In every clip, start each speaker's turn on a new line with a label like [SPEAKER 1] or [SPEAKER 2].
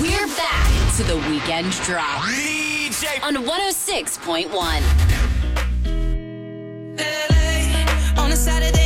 [SPEAKER 1] We're back to the weekend drop DJ. on 106.1.
[SPEAKER 2] LA, on a Saturday.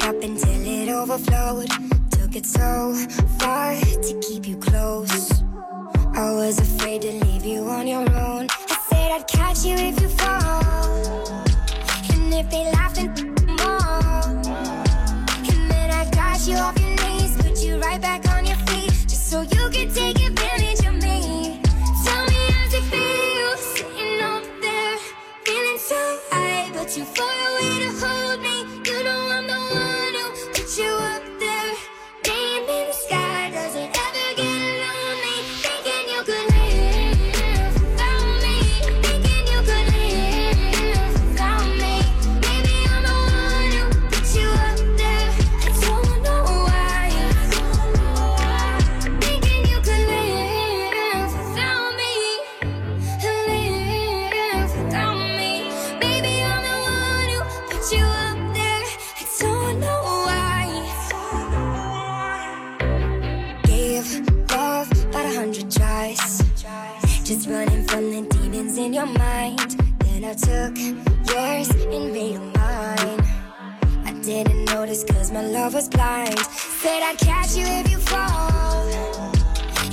[SPEAKER 3] cup until it overflowed. Took it so far to keep you close. I was afraid to leave you on your own. I said I'd catch you if you fall. And if they laugh and Just running from the demons in your mind. Then I took yours and made them mine. I didn't notice cause my love was blind. Said I'd catch you if you fall.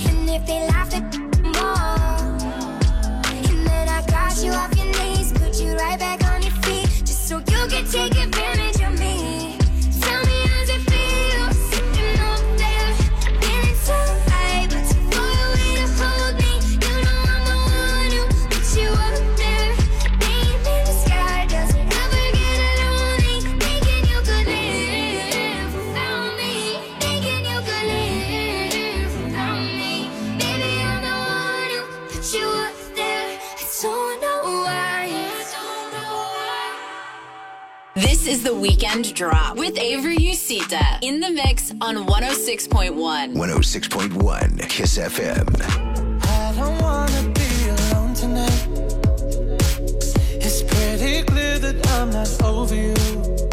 [SPEAKER 3] And if they laughed at more. And then I got you off your knees, put you right back on your feet. Just so you could take advantage.
[SPEAKER 1] Weekend Drop with Avery Usita in the mix on 106.1.
[SPEAKER 4] 106.1 Kiss FM.
[SPEAKER 2] I don't wanna be alone tonight. It's pretty clear that I'm not over you.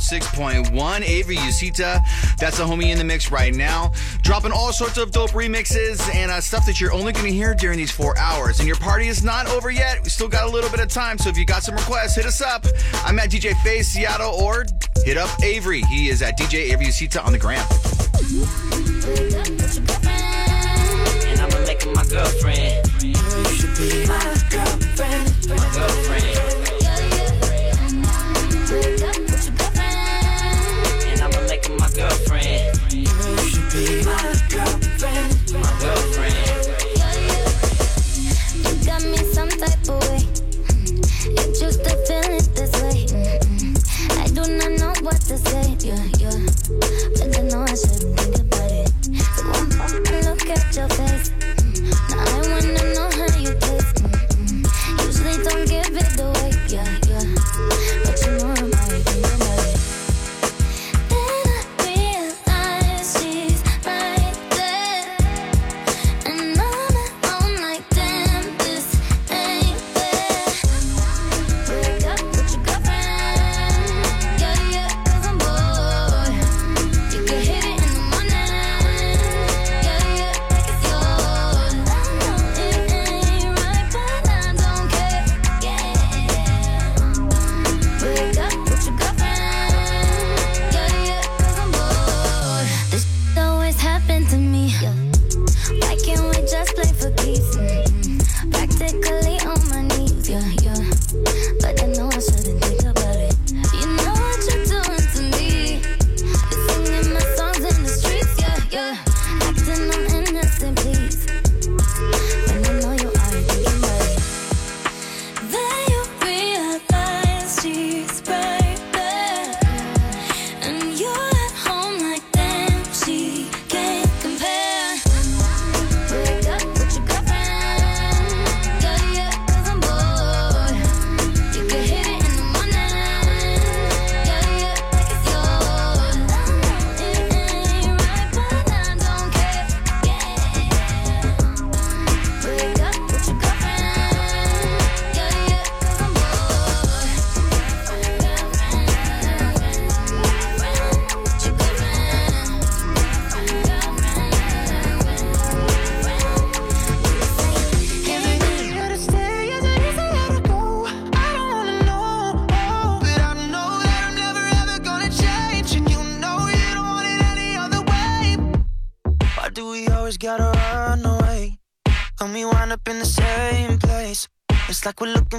[SPEAKER 5] 106.1. Avery Usita, that's a homie in the mix right now. Dropping all sorts of dope remixes and uh, stuff that you're only going to hear during these four hours. And your party is not over yet. We still got a little bit of time. So if you got some requests, hit us up. I'm at DJ Face Seattle or hit up Avery. He is at DJ Avery Usita on the gram.
[SPEAKER 6] And I'm making my girlfriend. You should be my girlfriend. My girlfriend.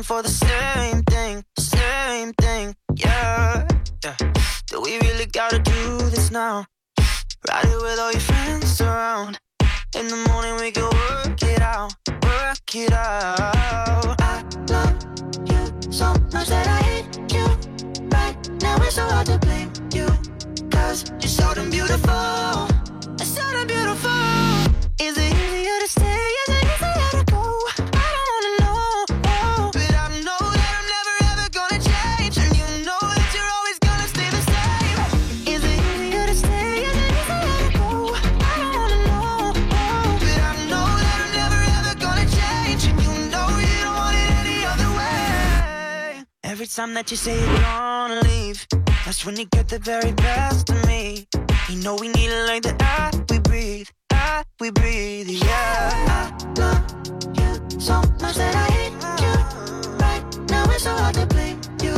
[SPEAKER 7] For the same thing, same thing, yeah. yeah. Do we really gotta do this now? Ride it with all your friends around. In the morning we can work it out, work it out. I love you so much that I hate you. Right now it's so hard to blame you. Cause you're so damn beautiful, so damn beautiful. Is it easier to stay? time that you say you're gonna leave, that's when you get the very best of me. You know we need it like the air we breathe, air we breathe, yeah. I love you so much that I hate you. Right now it's so hard to blame you,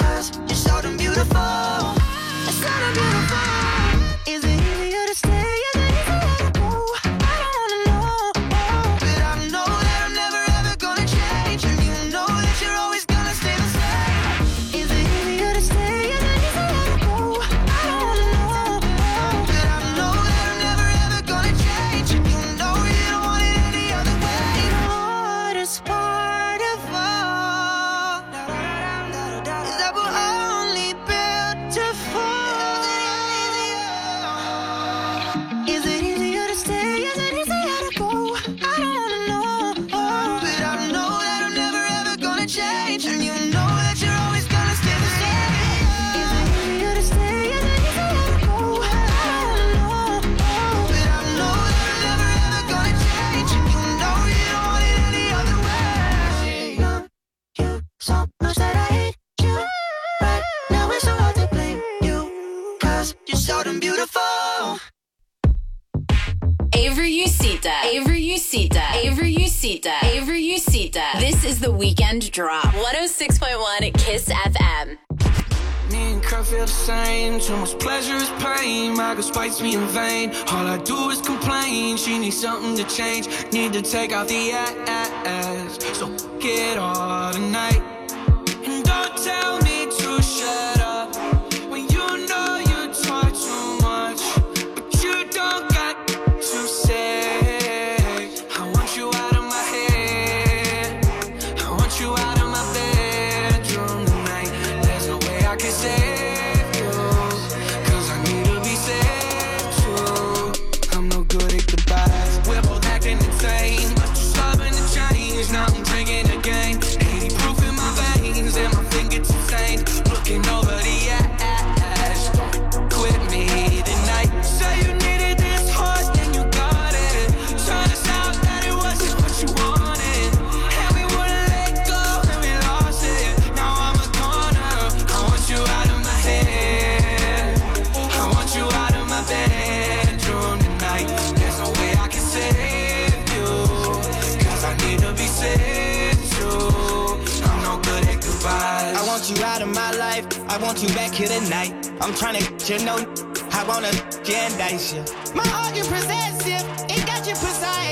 [SPEAKER 7] cause you're so damn beautiful. It's so damn beautiful. the
[SPEAKER 1] weekend drop. 106.1 Kiss FM.
[SPEAKER 8] Me and Kurt feel the same. Too much pleasure is pain. My girl me in vain. All I do is complain. She needs something to change. Need to take out the ass. So get all tonight. And don't tell me to shut up. want you
[SPEAKER 7] back here tonight. I'm trying to, you know, I wanna, yeah, dice you. My argument possessive, it got you precise.